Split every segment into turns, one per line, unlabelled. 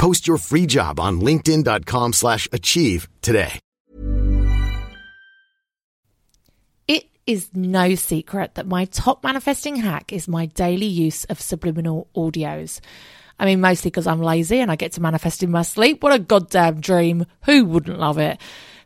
Post your free job on linkedin.com slash achieve today.
It is no secret that my top manifesting hack is my daily use of subliminal audios. I mean, mostly because I'm lazy and I get to manifest in my sleep. What a goddamn dream. Who wouldn't love it?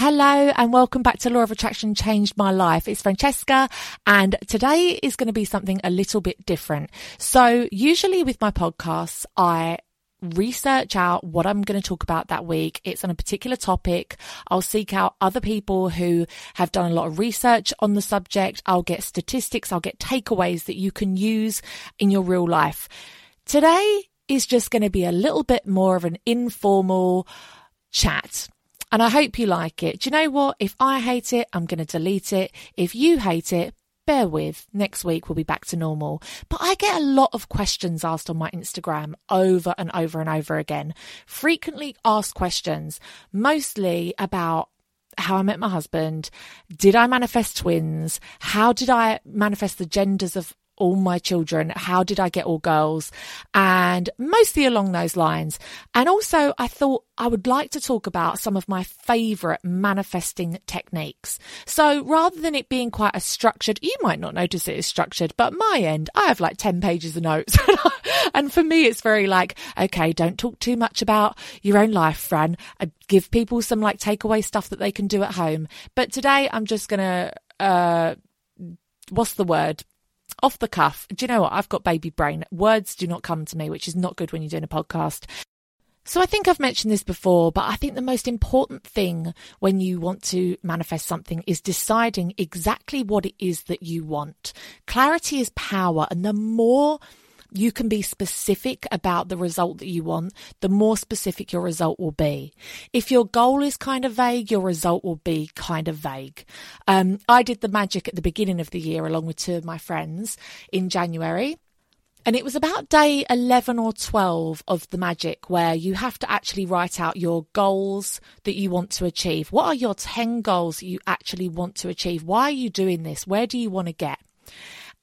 Hello and welcome back to Law of Attraction Changed My Life. It's Francesca and today is going to be something a little bit different. So usually with my podcasts, I research out what I'm going to talk about that week. It's on a particular topic. I'll seek out other people who have done a lot of research on the subject. I'll get statistics. I'll get takeaways that you can use in your real life. Today is just going to be a little bit more of an informal chat. And I hope you like it. Do you know what? If I hate it, I'm going to delete it. If you hate it, bear with. Next week we'll be back to normal. But I get a lot of questions asked on my Instagram over and over and over again. Frequently asked questions, mostly about how I met my husband. Did I manifest twins? How did I manifest the genders of all my children? How did I get all girls? And mostly along those lines. And also, I thought I would like to talk about some of my favorite manifesting techniques. So rather than it being quite a structured, you might not notice it is structured, but my end, I have like 10 pages of notes. and for me, it's very like, okay, don't talk too much about your own life, Fran. I give people some like takeaway stuff that they can do at home. But today I'm just going to, uh, what's the word? Off the cuff. Do you know what? I've got baby brain. Words do not come to me, which is not good when you're doing a podcast. So I think I've mentioned this before, but I think the most important thing when you want to manifest something is deciding exactly what it is that you want. Clarity is power, and the more you can be specific about the result that you want, the more specific your result will be. If your goal is kind of vague, your result will be kind of vague. Um, I did the magic at the beginning of the year along with two of my friends in January. And it was about day 11 or 12 of the magic where you have to actually write out your goals that you want to achieve. What are your 10 goals that you actually want to achieve? Why are you doing this? Where do you want to get?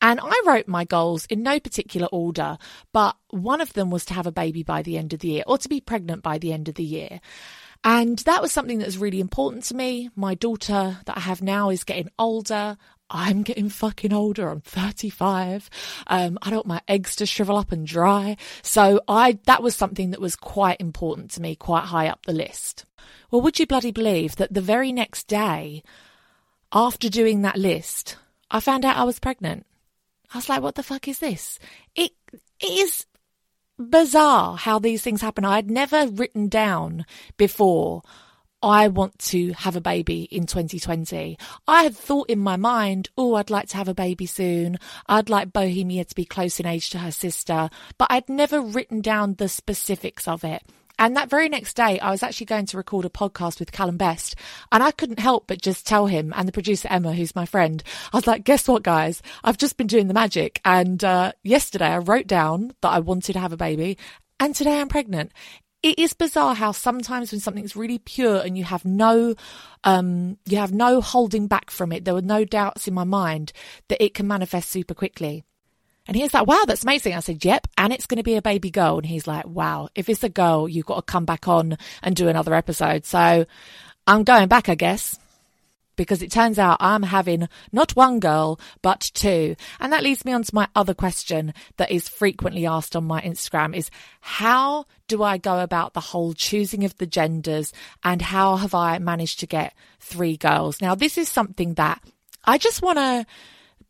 And I wrote my goals in no particular order, but one of them was to have a baby by the end of the year or to be pregnant by the end of the year. And that was something that was really important to me. My daughter that I have now is getting older. I'm getting fucking older. I'm 35. Um, I don't want my eggs to shrivel up and dry. So I, that was something that was quite important to me, quite high up the list. Well, would you bloody believe that the very next day after doing that list, I found out I was pregnant. I was like, what the fuck is this? It, it is bizarre how these things happen. I had never written down before I want to have a baby in 2020. I had thought in my mind, oh, I'd like to have a baby soon. I'd like Bohemia to be close in age to her sister, but I'd never written down the specifics of it. And that very next day, I was actually going to record a podcast with Callum Best, and I couldn't help but just tell him and the producer Emma, who's my friend, I was like, "Guess what, guys? I've just been doing the magic, and uh, yesterday I wrote down that I wanted to have a baby, and today I'm pregnant." It is bizarre how sometimes when something's really pure and you have no, um, you have no holding back from it, there were no doubts in my mind that it can manifest super quickly. And he's like, wow, that's amazing. I said, yep. And it's going to be a baby girl. And he's like, wow, if it's a girl, you've got to come back on and do another episode. So I'm going back, I guess, because it turns out I'm having not one girl, but two. And that leads me on to my other question that is frequently asked on my Instagram is how do I go about the whole choosing of the genders and how have I managed to get three girls? Now, this is something that I just want to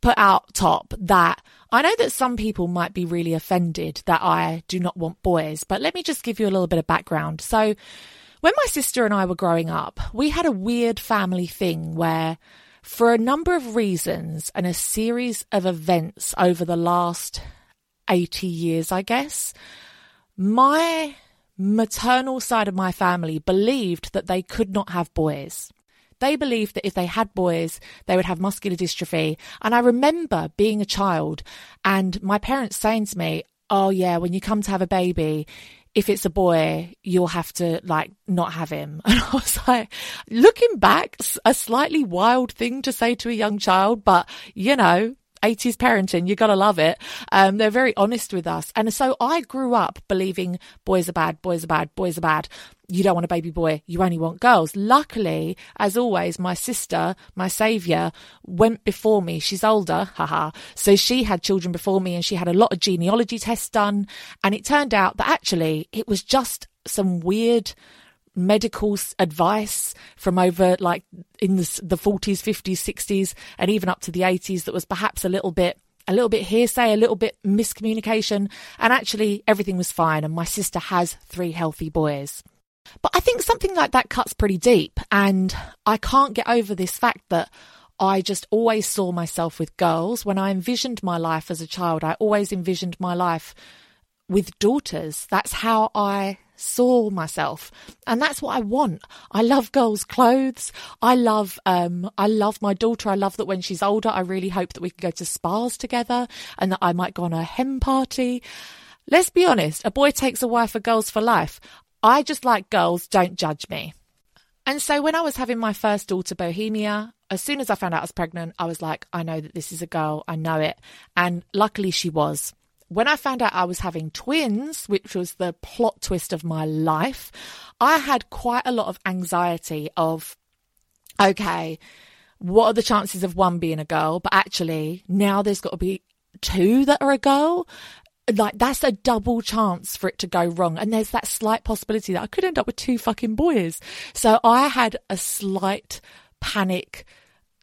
put out top that I know that some people might be really offended that I do not want boys, but let me just give you a little bit of background. So, when my sister and I were growing up, we had a weird family thing where, for a number of reasons and a series of events over the last 80 years, I guess, my maternal side of my family believed that they could not have boys. They believed that if they had boys, they would have muscular dystrophy. And I remember being a child and my parents saying to me, Oh, yeah, when you come to have a baby, if it's a boy, you'll have to like not have him. And I was like, looking back, a slightly wild thing to say to a young child, but you know, 80s parenting, you gotta love it. Um, they're very honest with us. And so I grew up believing boys are bad, boys are bad, boys are bad. You don't want a baby boy, you only want girls. Luckily, as always, my sister, my saviour, went before me. She's older, haha. So she had children before me and she had a lot of genealogy tests done. And it turned out that actually it was just some weird medical advice from over like in the, the 40s, 50s, 60s, and even up to the 80s that was perhaps a little bit a little bit hearsay, a little bit miscommunication, and actually everything was fine. And my sister has three healthy boys. But I think something like that cuts pretty deep, and I can't get over this fact that I just always saw myself with girls. When I envisioned my life as a child, I always envisioned my life with daughters. That's how I saw myself. And that's what i want. I love girls clothes. I love um i love my daughter. I love that when she's older i really hope that we can go to spas together and that i might go on a hen party. Let's be honest a boy takes a wife for girls for life. I just like girls don't judge me. And so when i was having my first daughter bohemia as soon as i found out i was pregnant i was like i know that this is a girl. I know it. And luckily she was when I found out I was having twins, which was the plot twist of my life, I had quite a lot of anxiety of, okay, what are the chances of one being a girl? But actually, now there's got to be two that are a girl. Like, that's a double chance for it to go wrong. And there's that slight possibility that I could end up with two fucking boys. So I had a slight panic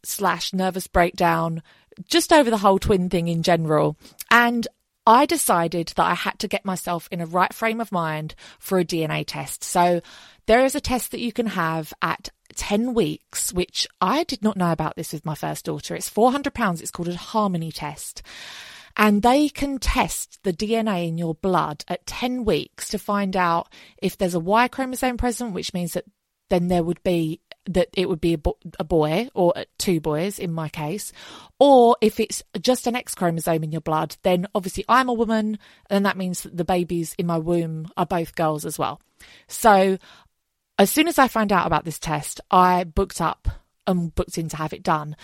slash nervous breakdown just over the whole twin thing in general. And I decided that I had to get myself in a right frame of mind for a DNA test. So there is a test that you can have at 10 weeks, which I did not know about this with my first daughter. It's £400. It's called a Harmony test. And they can test the DNA in your blood at 10 weeks to find out if there's a Y chromosome present, which means that then there would be that it would be a, bo- a, boy or two boys in my case, or if it's just an X chromosome in your blood, then obviously I'm a woman, and that means that the babies in my womb are both girls as well. So as soon as I found out about this test, I booked up and booked in to have it done.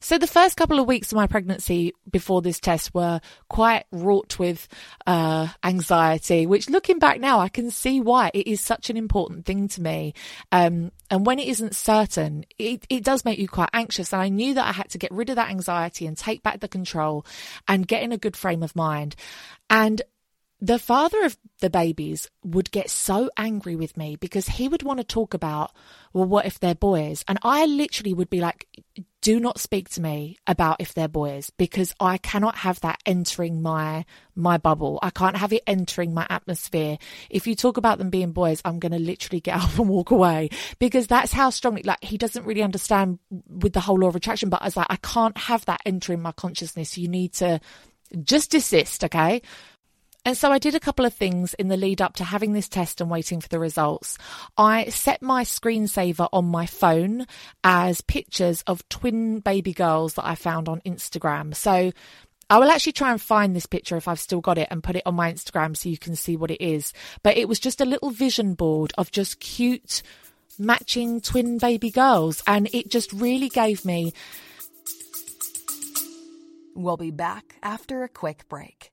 So the first couple of weeks of my pregnancy before this test were quite wrought with uh, anxiety, which looking back now, I can see why it is such an important thing to me. Um, and when it isn't certain, it, it does make you quite anxious. And I knew that I had to get rid of that anxiety and take back the control and get in a good frame of mind. And the father of the babies would get so angry with me because he would want to talk about, well, what if they're boys? And I literally would be like, do not speak to me about if they're boys because I cannot have that entering my my bubble. I can't have it entering my atmosphere. If you talk about them being boys, I'm going to literally get up and walk away because that's how strongly like he doesn't really understand with the whole law of attraction. But I was like, I can't have that entering my consciousness. You need to just desist, okay? And so I did a couple of things in the lead up to having this test and waiting for the results. I set my screensaver on my phone as pictures of twin baby girls that I found on Instagram. So I will actually try and find this picture if I've still got it and put it on my Instagram so you can see what it is. But it was just a little vision board of just cute matching twin baby girls. And it just really gave me.
We'll be back after a quick break.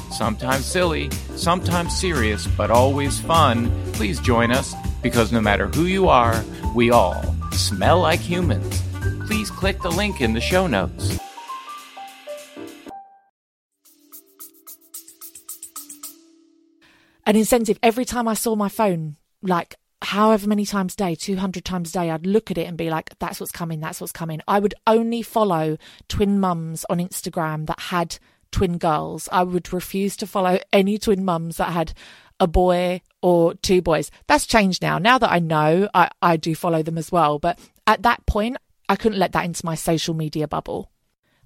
sometimes silly, sometimes serious, but always fun, please join us because no matter who you are, we all smell like humans. Please click the link in the show notes.
An incentive every time I saw my phone, like however many times a day, 200 times a day, I'd look at it and be like, that's what's coming, that's what's coming. I would only follow twin mums on Instagram that had twin girls. I would refuse to follow any twin mums that had a boy or two boys. That's changed now. Now that I know, I, I do follow them as well. But at that point, I couldn't let that into my social media bubble.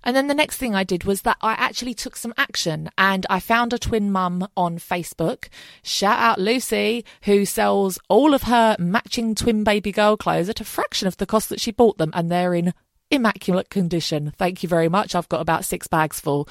And then the next thing I did was that I actually took some action and I found a twin mum on Facebook. Shout out Lucy, who sells all of her matching twin baby girl clothes at a fraction of the cost that she bought them. And they're in immaculate condition. Thank you very much. I've got about six bags full.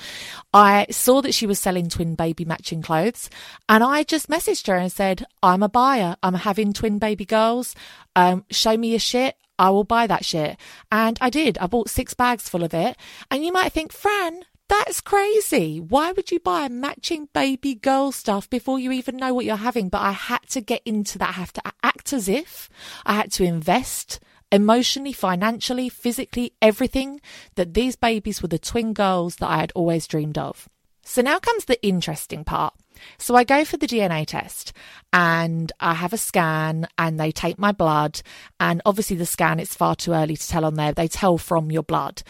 I saw that she was selling twin baby matching clothes and I just messaged her and said, I'm a buyer. I'm having twin baby girls. Um, show me your shit. I will buy that shit. And I did. I bought six bags full of it. And you might think, Fran, that's crazy. Why would you buy matching baby girl stuff before you even know what you're having? But I had to get into that. I have to act as if I had to invest emotionally, financially, physically, everything, that these babies were the twin girls that I had always dreamed of. So now comes the interesting part. So I go for the DNA test and I have a scan and they take my blood. And obviously, the scan, it's far too early to tell on there. They tell from your blood.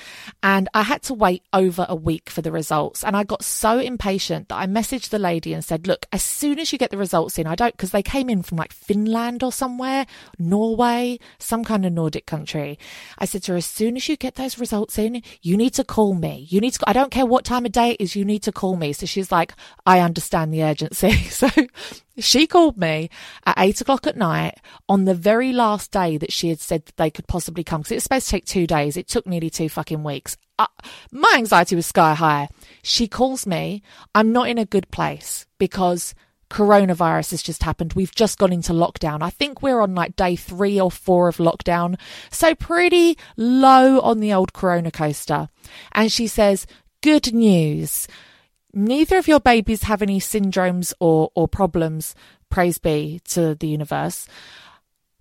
And I had to wait over a week for the results. And I got so impatient that I messaged the lady and said, Look, as soon as you get the results in, I don't, because they came in from like Finland or somewhere, Norway, some kind of Nordic country. I said to her, As soon as you get those results in, you need to call me. You need to, I don't care what time of day it is, you need to call me. So she's like, I understand the urgency. So she called me at eight o'clock at night on the very last day that she had said that they could possibly come because it was supposed to take two days. It took nearly two fucking weeks. Uh, my anxiety was sky high. She calls me. I'm not in a good place because coronavirus has just happened. We've just gone into lockdown. I think we're on like day three or four of lockdown. So pretty low on the old corona coaster. And she says, good news neither of your babies have any syndromes or, or problems, praise be to the universe.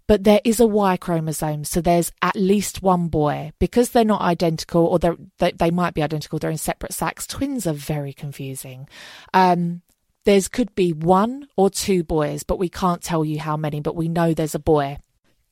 But there is a Y chromosome, so there's at least one boy. Because they're not identical, or they they might be identical, they're in separate sacs. Twins are very confusing. Um, there's could be one or two boys, but we can't tell you how many, but we know there's a boy.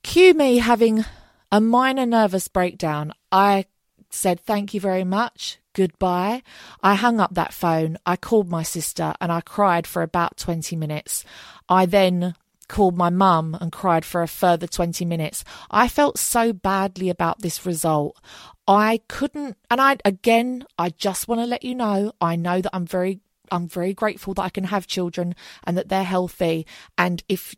Cue me having a minor nervous breakdown. I said, Thank you very much goodbye. I hung up that phone. I called my sister and I cried for about 20 minutes. I then called my mum and cried for a further 20 minutes. I felt so badly about this result. I couldn't, and I, again, I just want to let you know, I know that I'm very I'm very grateful that I can have children and that they're healthy. And if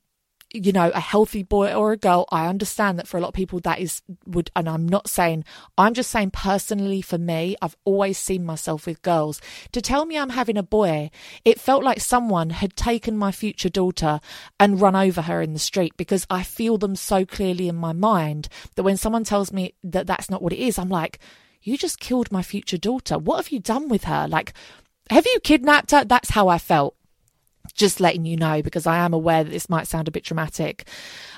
you know, a healthy boy or a girl, I understand that for a lot of people that is would, and I'm not saying, I'm just saying personally for me, I've always seen myself with girls. To tell me I'm having a boy, it felt like someone had taken my future daughter and run over her in the street because I feel them so clearly in my mind that when someone tells me that that's not what it is, I'm like, you just killed my future daughter. What have you done with her? Like, have you kidnapped her? That's how I felt. Just letting you know because I am aware that this might sound a bit dramatic.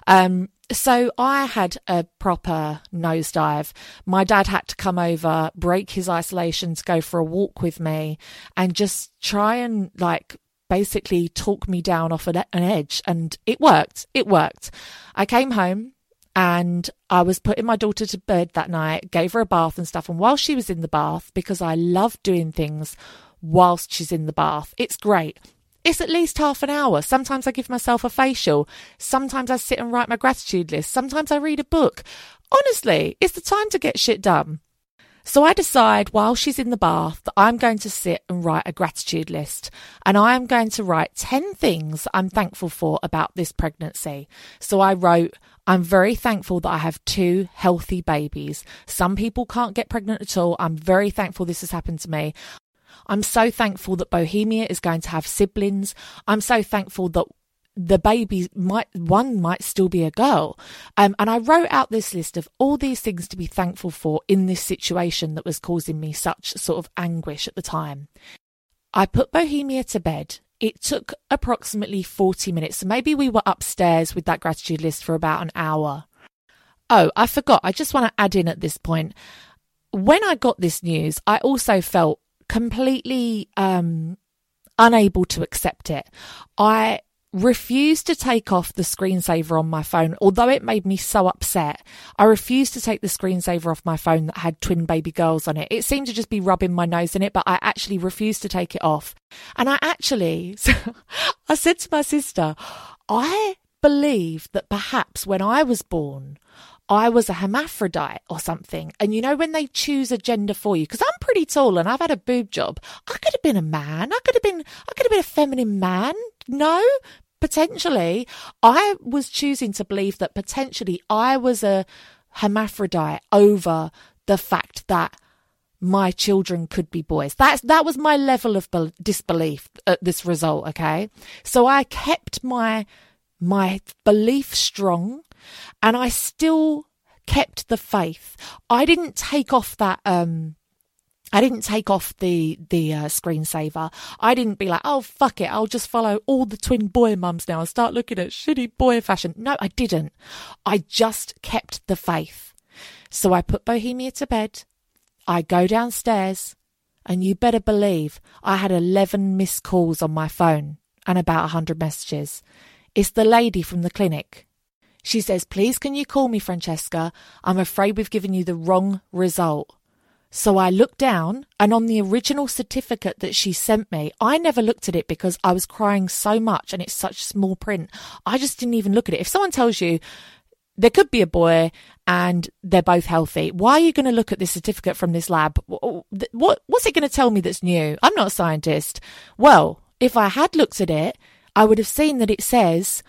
Um, so I had a proper nosedive. My dad had to come over, break his isolation to go for a walk with me and just try and like basically talk me down off an, edge. And it worked. It worked. I came home and I was putting my daughter to bed that night, gave her a bath and stuff. And while she was in the bath, because I love doing things whilst she's in the bath. It's great. It's at least half an hour. Sometimes I give myself a facial. Sometimes I sit and write my gratitude list. Sometimes I read a book. Honestly, it's the time to get shit done. So I decide while she's in the bath that I'm going to sit and write a gratitude list and I am going to write 10 things I'm thankful for about this pregnancy. So I wrote, I'm very thankful that I have two healthy babies. Some people can't get pregnant at all. I'm very thankful this has happened to me. I'm so thankful that Bohemia is going to have siblings. I'm so thankful that the baby might one might still be a girl. Um, and i wrote out this list of all these things to be thankful for in this situation that was causing me such sort of anguish at the time. I put bohemia to bed. It took approximately 40 minutes. So maybe we were upstairs with that gratitude list for about an hour. Oh i forgot. I just want to add in at this point. When i got this news i also felt completely um, unable to accept it. I refused to take off the screensaver on my phone, although it made me so upset. I refused to take the screensaver off my phone that had twin baby girls on it. It seemed to just be rubbing my nose in it, but I actually refused to take it off. And I actually, I said to my sister, I believe that perhaps when I was born, I was a hermaphrodite or something. And you know, when they choose a gender for you, because I'm pretty tall and I've had a boob job, I could have been a man. I could have been, I could have been a feminine man. No, potentially. I was choosing to believe that potentially I was a hermaphrodite over the fact that my children could be boys. That's that was my level of be- disbelief at this result. Okay, so I kept my my belief strong and I still kept the faith. I didn't take off that um I didn't take off the the uh, screensaver. I didn't be like, "Oh fuck it, I'll just follow all the twin boy mums now and start looking at shitty boy fashion." No, I didn't. I just kept the faith. So I put Bohemia to bed. I go downstairs, and you better believe I had 11 missed calls on my phone and about a 100 messages. It's the lady from the clinic. She says, Please, can you call me, Francesca? I'm afraid we've given you the wrong result. So I looked down, and on the original certificate that she sent me, I never looked at it because I was crying so much and it's such small print. I just didn't even look at it. If someone tells you there could be a boy and they're both healthy, why are you going to look at this certificate from this lab? What, what's it going to tell me that's new? I'm not a scientist. Well, if I had looked at it, I would have seen that it says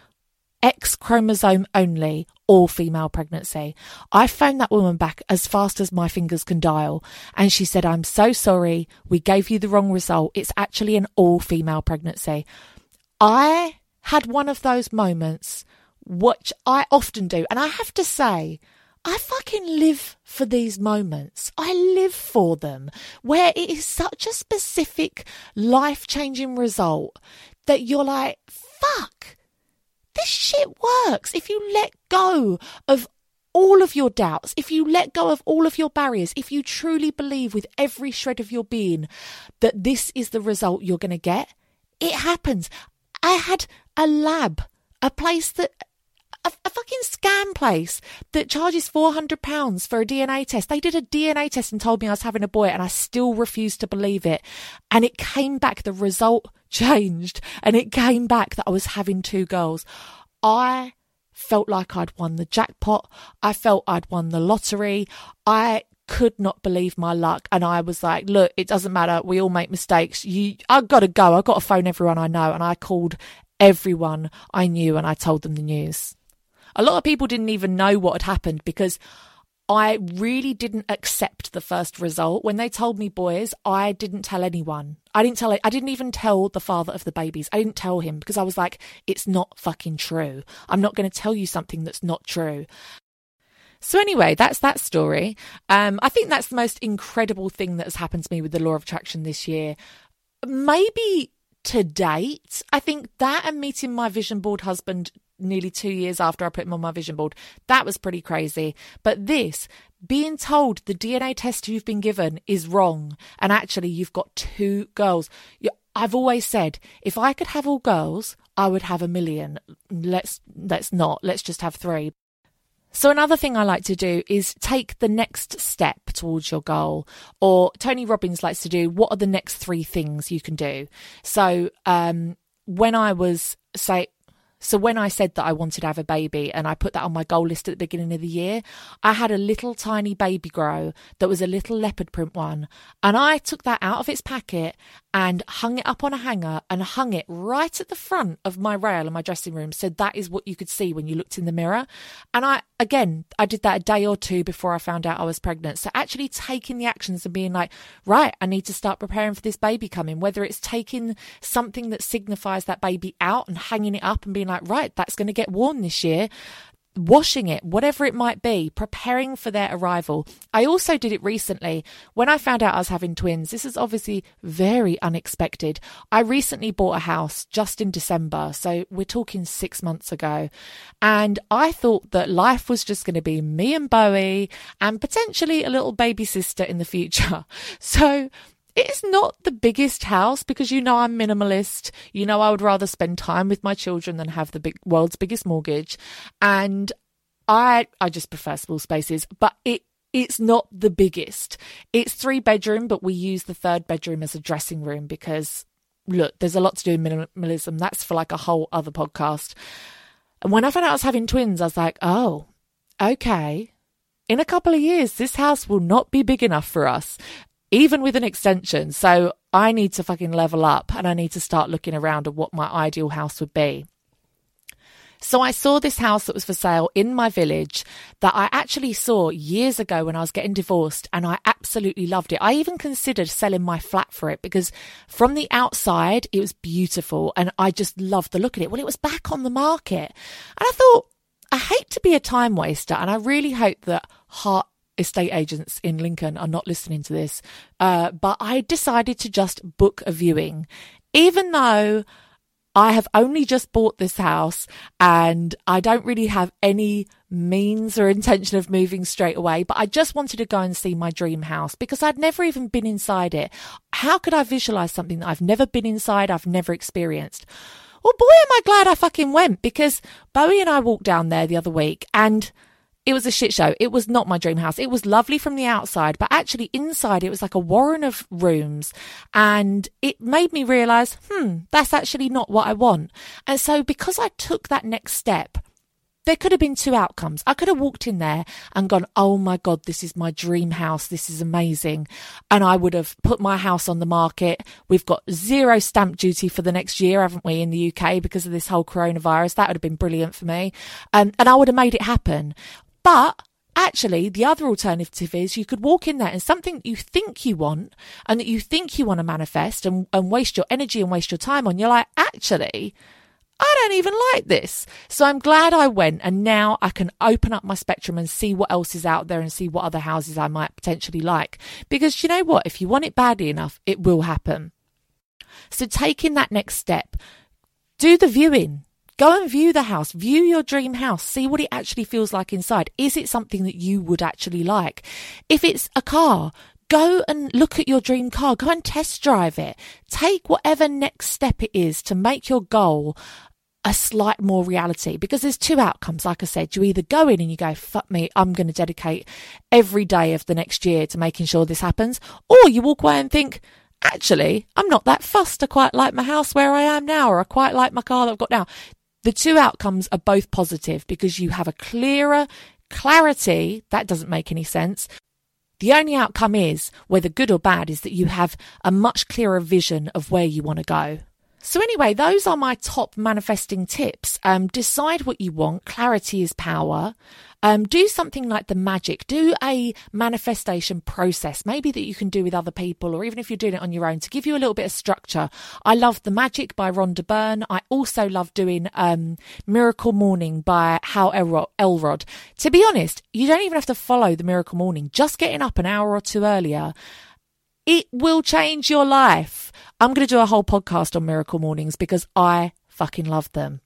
X chromosome only, all female pregnancy. I phoned that woman back as fast as my fingers can dial, and she said, I'm so sorry, we gave you the wrong result. It's actually an all female pregnancy. I had one of those moments, which I often do, and I have to say, I fucking live for these moments. I live for them where it is such a specific life changing result that you're like, fuck this shit works. If you let go of all of your doubts, if you let go of all of your barriers, if you truly believe with every shred of your being that this is the result you're going to get, it happens. I had a lab, a place that a, a, fucking scam place that charges £400 for a DNA test. They did a DNA test and told me I was having a boy, and I still refused to believe it. And it came back, the result changed, and it came back that I was having two girls. I felt like I'd won the jackpot. I felt I'd won the lottery. I could not believe my luck. And I was like, look, it doesn't matter. We all make mistakes. You, I've got to go. I've got to phone everyone I know. And I called everyone I knew and I told them the news. A lot of people didn't even know what had happened because I really didn't accept the first result. When they told me boys, I didn't tell anyone. I didn't tell I didn't even tell the father of the babies. I didn't tell him because I was like, it's not fucking true. I'm not going to tell you something that's not true. So anyway, that's that story. Um, I think that's the most incredible thing that has happened to me with the law of attraction this year. Maybe to date, I think that and meeting my vision board husband nearly two years after I put him on my vision board. That was pretty crazy. But this, being told the DNA test you've been given is wrong, and actually you've got two girls. I've always said if I could have all girls, I would have a million. Let's let's not. Let's just have three. So another thing I like to do is take the next step towards your goal. Or Tony Robbins likes to do what are the next three things you can do. So um, when I was say so when I said that I wanted to have a baby and I put that on my goal list at the beginning of the year, I had a little tiny baby grow that was a little leopard print one. And I took that out of its packet and hung it up on a hanger and hung it right at the front of my rail in my dressing room. So that is what you could see when you looked in the mirror. And I, again, I did that a day or two before I found out I was pregnant. So actually taking the actions and being like, right, I need to start preparing for this baby coming, whether it's taking something that signifies that baby out and hanging it up and being like, right, that's going to get worn this year washing it, whatever it might be, preparing for their arrival. I also did it recently when I found out I was having twins. This is obviously very unexpected. I recently bought a house just in December, so we're talking six months ago. And I thought that life was just going to be me and Bowie and potentially a little baby sister in the future. So it's not the biggest house because you know I'm minimalist. You know I would rather spend time with my children than have the big world's biggest mortgage. And I I just prefer small spaces, but it it's not the biggest. It's three bedroom, but we use the third bedroom as a dressing room because look, there's a lot to do in minimalism. That's for like a whole other podcast. And when I found out I was having twins, I was like, oh, okay. In a couple of years, this house will not be big enough for us even with an extension. So I need to fucking level up and I need to start looking around at what my ideal house would be. So I saw this house that was for sale in my village that I actually saw years ago when I was getting divorced and I absolutely loved it. I even considered selling my flat for it because from the outside it was beautiful and I just loved the look of it. Well, it was back on the market. And I thought, I hate to be a time waster and I really hope that Heart estate agents in Lincoln are not listening to this, uh, but I decided to just book a viewing, even though I have only just bought this house and I don't really have any means or intention of moving straight away, but I just wanted to go and see my dream house because I'd never even been inside it. How could I visualize something that I've never been inside, I've never experienced? Well, boy, am I glad I fucking went because Bowie and I walked down there the other week and it was a shit show. It was not my dream house. It was lovely from the outside, but actually inside it was like a warren of rooms. And it made me realize, hmm, that's actually not what I want. And so because I took that next step, there could have been two outcomes. I could have walked in there and gone, Oh my God, this is my dream house. This is amazing. And I would have put my house on the market. We've got zero stamp duty for the next year, haven't we, in the UK because of this whole coronavirus? That would have been brilliant for me. Um, and I would have made it happen. But actually, the other alternative is you could walk in there and something you think you want and that you think you want to manifest and, and waste your energy and waste your time on, you're like, actually, I don't even like this. So I'm glad I went and now I can open up my spectrum and see what else is out there and see what other houses I might potentially like. Because you know what? If you want it badly enough, it will happen. So taking that next step, do the viewing, Go and view the house, view your dream house, see what it actually feels like inside. Is it something that you would actually like? If it's a car, go and look at your dream car, go and test drive it. Take whatever next step it is to make your goal a slight more reality because there's two outcomes. Like I said, you either go in and you go, fuck me, I'm going to dedicate every day of the next year to making sure this happens, or you walk away and think, actually, I'm not that fussed. I quite like my house where I am now, or I quite like my car that I've got now. The two outcomes are both positive because you have a clearer clarity. That doesn't make any sense. The only outcome is, whether good or bad, is that you have a much clearer vision of where you want to go. So, anyway, those are my top manifesting tips. Um, decide what you want. Clarity is power. Um, do something like the magic. Do a manifestation process, maybe that you can do with other people, or even if you're doing it on your own, to give you a little bit of structure. I love The Magic by Rhonda Byrne. I also love doing um, Miracle Morning by Hal Elrod. To be honest, you don't even have to follow the Miracle Morning. Just getting up an hour or two earlier, it will change your life. I'm going to do a whole podcast on Miracle Mornings because I fucking love them.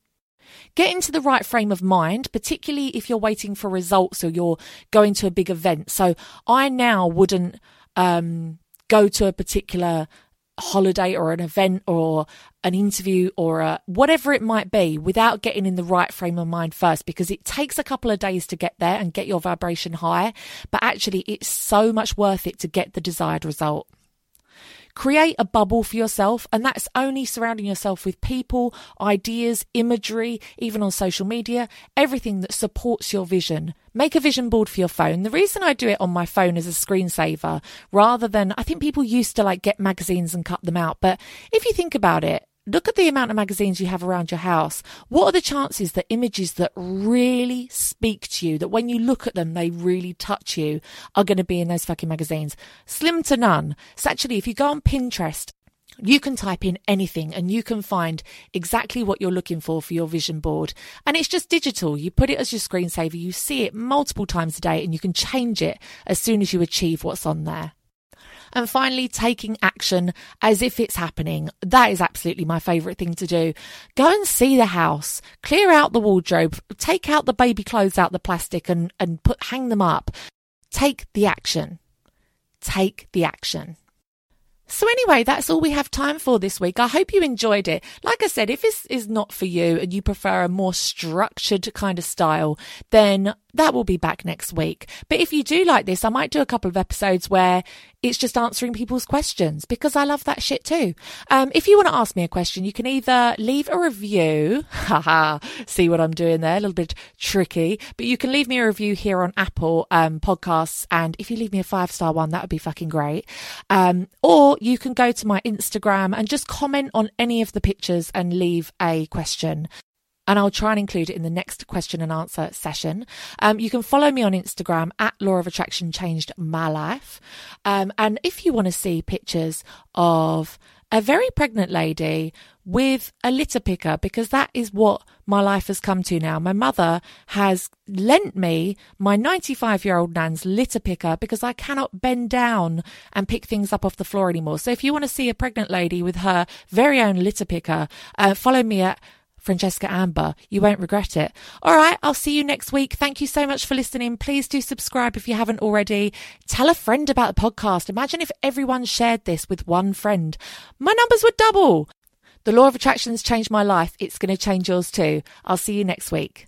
Get into the right frame of mind, particularly if you're waiting for results or you're going to a big event. So I now wouldn't um, go to a particular holiday or an event or an interview or a, whatever it might be without getting in the right frame of mind first because it takes a couple of days to get there and get your vibration high but actually it's so much worth it to get the desired result Create a bubble for yourself, and that's only surrounding yourself with people, ideas, imagery, even on social media, everything that supports your vision. Make a vision board for your phone. The reason I do it on my phone is a screensaver rather than I think people used to like get magazines and cut them out, but if you think about it, look at the amount of magazines you have around your house. What are the chances that images that really speak to you, that when you look at them, they really touch you, are going to be in those fucking magazines? Slim to none. So actually, if you go on Pinterest, you can type in anything and you can find exactly what you're looking for for your vision board. And it's just digital. You put it as your screensaver, you see it multiple times a day, and you can change it as soon as you achieve what's on there. And finally, taking action as if it's happening. That is absolutely my favourite thing to do. Go and see the house, clear out the wardrobe, take out the baby clothes out the plastic and, and put, hang them up. Take the action. Take the action. So, anyway, that's all we have time for this week. I hope you enjoyed it. Like I said, if this is not for you and you prefer a more structured kind of style, then that will be back next week. But if you do like this, I might do a couple of episodes where it's just answering people's questions because I love that shit too. Um, if you want to ask me a question, you can either leave a review. Haha, see what I'm doing there? A little bit tricky, but you can leave me a review here on Apple um, podcasts. And if you leave me a five star one, that would be fucking great. Um, or you can go to my Instagram and just comment on any of the pictures and leave a question and I'll try and include it in the next question and answer session. Um, you can follow me on Instagram at Law of Attraction Changed My Life. Um, and if you want to see pictures of a very pregnant lady with a litter picker, because that is what my life has come to now. My mother has lent me my 95 year old nan's litter picker because I cannot bend down and pick things up off the floor anymore. So if you want to see a pregnant lady with her very own litter picker, uh, follow me at Francesca Amber. You won't regret it. All right, I'll see you next week. Thank you so much for listening. Please do subscribe if you haven't already. Tell a friend about the podcast. Imagine if everyone shared this with one friend. My numbers would double. The law of attraction has changed my life. It's going to change yours too. I'll see you next week.